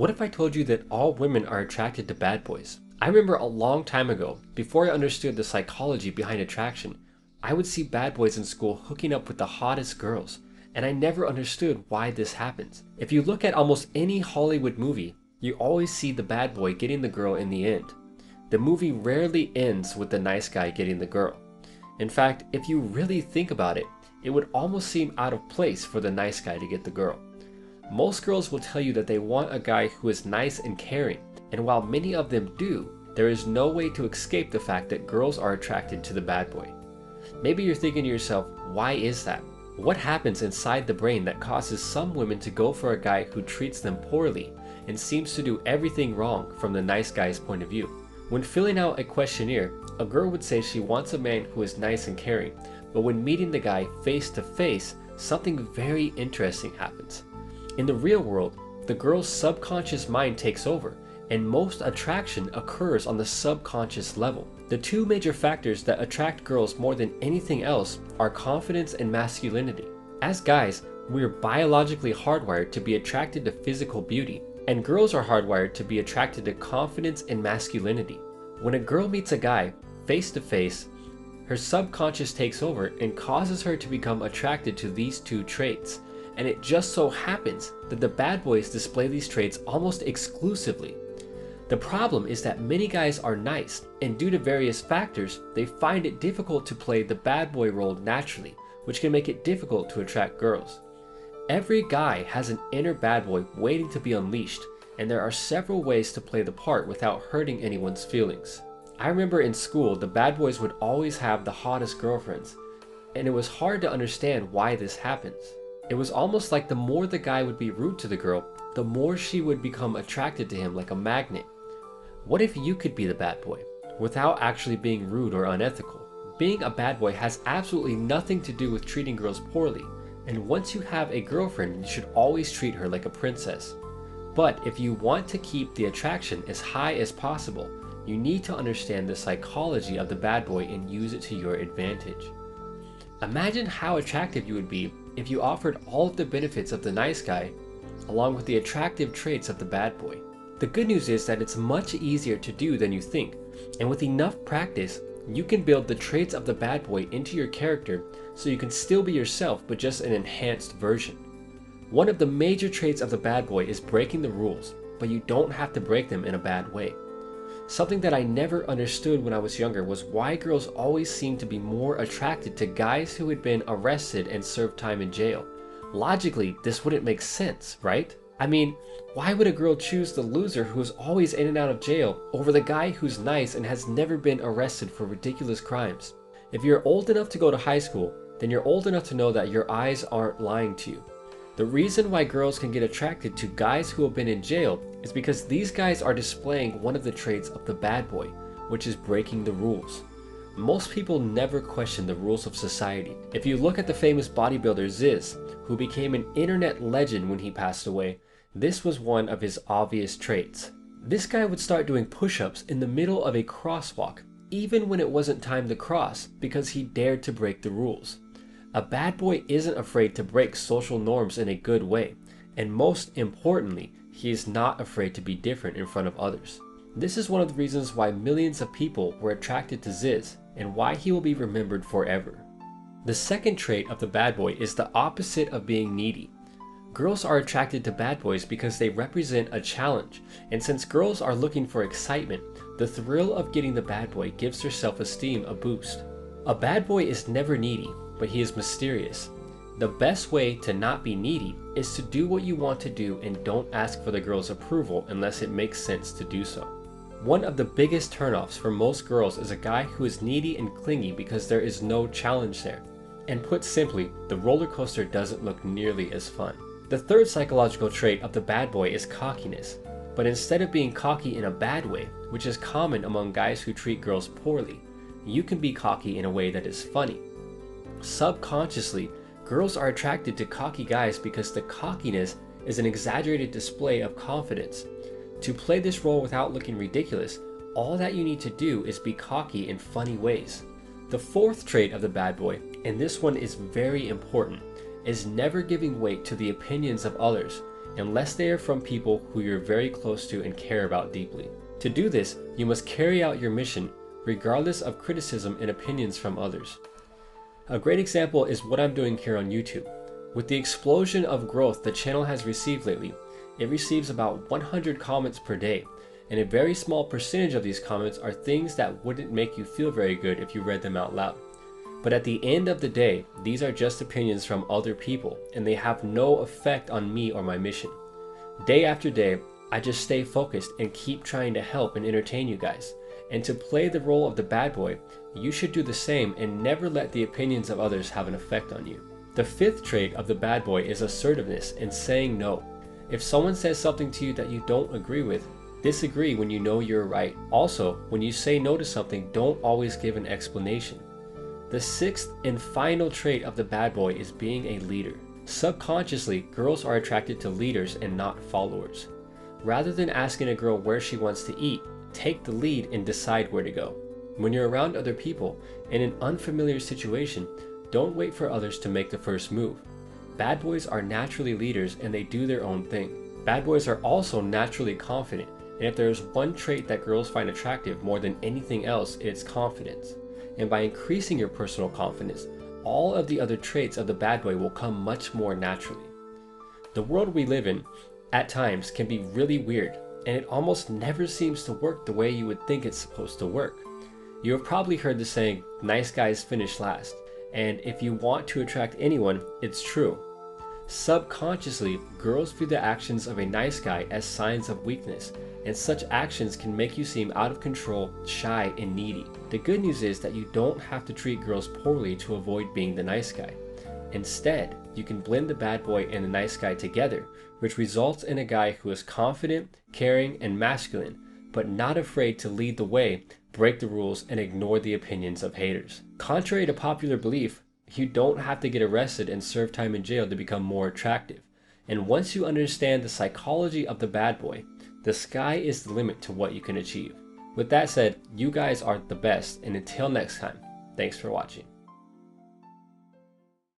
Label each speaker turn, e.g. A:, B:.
A: What if I told you that all women are attracted to bad boys? I remember a long time ago, before I understood the psychology behind attraction, I would see bad boys in school hooking up with the hottest girls, and I never understood why this happens. If you look at almost any Hollywood movie, you always see the bad boy getting the girl in the end. The movie rarely ends with the nice guy getting the girl. In fact, if you really think about it, it would almost seem out of place for the nice guy to get the girl. Most girls will tell you that they want a guy who is nice and caring, and while many of them do, there is no way to escape the fact that girls are attracted to the bad boy. Maybe you're thinking to yourself, why is that? What happens inside the brain that causes some women to go for a guy who treats them poorly and seems to do everything wrong from the nice guy's point of view? When filling out a questionnaire, a girl would say she wants a man who is nice and caring, but when meeting the guy face to face, something very interesting happens. In the real world, the girl's subconscious mind takes over, and most attraction occurs on the subconscious level. The two major factors that attract girls more than anything else are confidence and masculinity. As guys, we are biologically hardwired to be attracted to physical beauty, and girls are hardwired to be attracted to confidence and masculinity. When a girl meets a guy face to face, her subconscious takes over and causes her to become attracted to these two traits. And it just so happens that the bad boys display these traits almost exclusively. The problem is that many guys are nice, and due to various factors, they find it difficult to play the bad boy role naturally, which can make it difficult to attract girls. Every guy has an inner bad boy waiting to be unleashed, and there are several ways to play the part without hurting anyone's feelings. I remember in school, the bad boys would always have the hottest girlfriends, and it was hard to understand why this happens. It was almost like the more the guy would be rude to the girl, the more she would become attracted to him like a magnet. What if you could be the bad boy, without actually being rude or unethical? Being a bad boy has absolutely nothing to do with treating girls poorly, and once you have a girlfriend, you should always treat her like a princess. But if you want to keep the attraction as high as possible, you need to understand the psychology of the bad boy and use it to your advantage. Imagine how attractive you would be if you offered all of the benefits of the nice guy along with the attractive traits of the bad boy. The good news is that it's much easier to do than you think, and with enough practice, you can build the traits of the bad boy into your character so you can still be yourself but just an enhanced version. One of the major traits of the bad boy is breaking the rules, but you don't have to break them in a bad way. Something that I never understood when I was younger was why girls always seemed to be more attracted to guys who had been arrested and served time in jail. Logically, this wouldn't make sense, right? I mean, why would a girl choose the loser who's always in and out of jail over the guy who's nice and has never been arrested for ridiculous crimes? If you're old enough to go to high school, then you're old enough to know that your eyes aren't lying to you. The reason why girls can get attracted to guys who have been in jail is because these guys are displaying one of the traits of the bad boy, which is breaking the rules. Most people never question the rules of society. If you look at the famous bodybuilder Zyzz, who became an internet legend when he passed away, this was one of his obvious traits. This guy would start doing push ups in the middle of a crosswalk, even when it wasn't time to cross, because he dared to break the rules. A bad boy isn't afraid to break social norms in a good way, and most importantly, he is not afraid to be different in front of others. This is one of the reasons why millions of people were attracted to Zyzz, and why he will be remembered forever. The second trait of the bad boy is the opposite of being needy. Girls are attracted to bad boys because they represent a challenge, and since girls are looking for excitement, the thrill of getting the bad boy gives their self esteem a boost. A bad boy is never needy, but he is mysterious. The best way to not be needy is to do what you want to do and don't ask for the girl's approval unless it makes sense to do so. One of the biggest turnoffs for most girls is a guy who is needy and clingy because there is no challenge there. And put simply, the roller coaster doesn't look nearly as fun. The third psychological trait of the bad boy is cockiness. But instead of being cocky in a bad way, which is common among guys who treat girls poorly, you can be cocky in a way that is funny. Subconsciously, girls are attracted to cocky guys because the cockiness is an exaggerated display of confidence. To play this role without looking ridiculous, all that you need to do is be cocky in funny ways. The fourth trait of the bad boy, and this one is very important, is never giving weight to the opinions of others unless they are from people who you're very close to and care about deeply. To do this, you must carry out your mission regardless of criticism and opinions from others. A great example is what I'm doing here on YouTube. With the explosion of growth the channel has received lately, it receives about 100 comments per day, and a very small percentage of these comments are things that wouldn't make you feel very good if you read them out loud. But at the end of the day, these are just opinions from other people, and they have no effect on me or my mission. Day after day, I just stay focused and keep trying to help and entertain you guys. And to play the role of the bad boy, you should do the same and never let the opinions of others have an effect on you. The fifth trait of the bad boy is assertiveness and saying no. If someone says something to you that you don't agree with, disagree when you know you're right. Also, when you say no to something, don't always give an explanation. The sixth and final trait of the bad boy is being a leader. Subconsciously, girls are attracted to leaders and not followers. Rather than asking a girl where she wants to eat, take the lead and decide where to go. When you're around other people in an unfamiliar situation, don't wait for others to make the first move. Bad boys are naturally leaders and they do their own thing. Bad boys are also naturally confident, and if there is one trait that girls find attractive more than anything else, it's confidence and by increasing your personal confidence, all of the other traits of the bad boy will come much more naturally. The world we live in, at times, can be really weird, and it almost never seems to work the way you would think it's supposed to work. You have probably heard the saying, nice guys finish last, and if you want to attract anyone, it's true. Subconsciously, girls view the actions of a nice guy as signs of weakness, and such actions can make you seem out of control, shy, and needy. The good news is that you don't have to treat girls poorly to avoid being the nice guy. Instead, you can blend the bad boy and the nice guy together, which results in a guy who is confident, caring, and masculine, but not afraid to lead the way, break the rules, and ignore the opinions of haters. Contrary to popular belief, you don't have to get arrested and serve time in jail to become more attractive. And once you understand the psychology of the bad boy, the sky is the limit to what you can achieve. With that said, you guys are the best, and until next time, thanks for watching.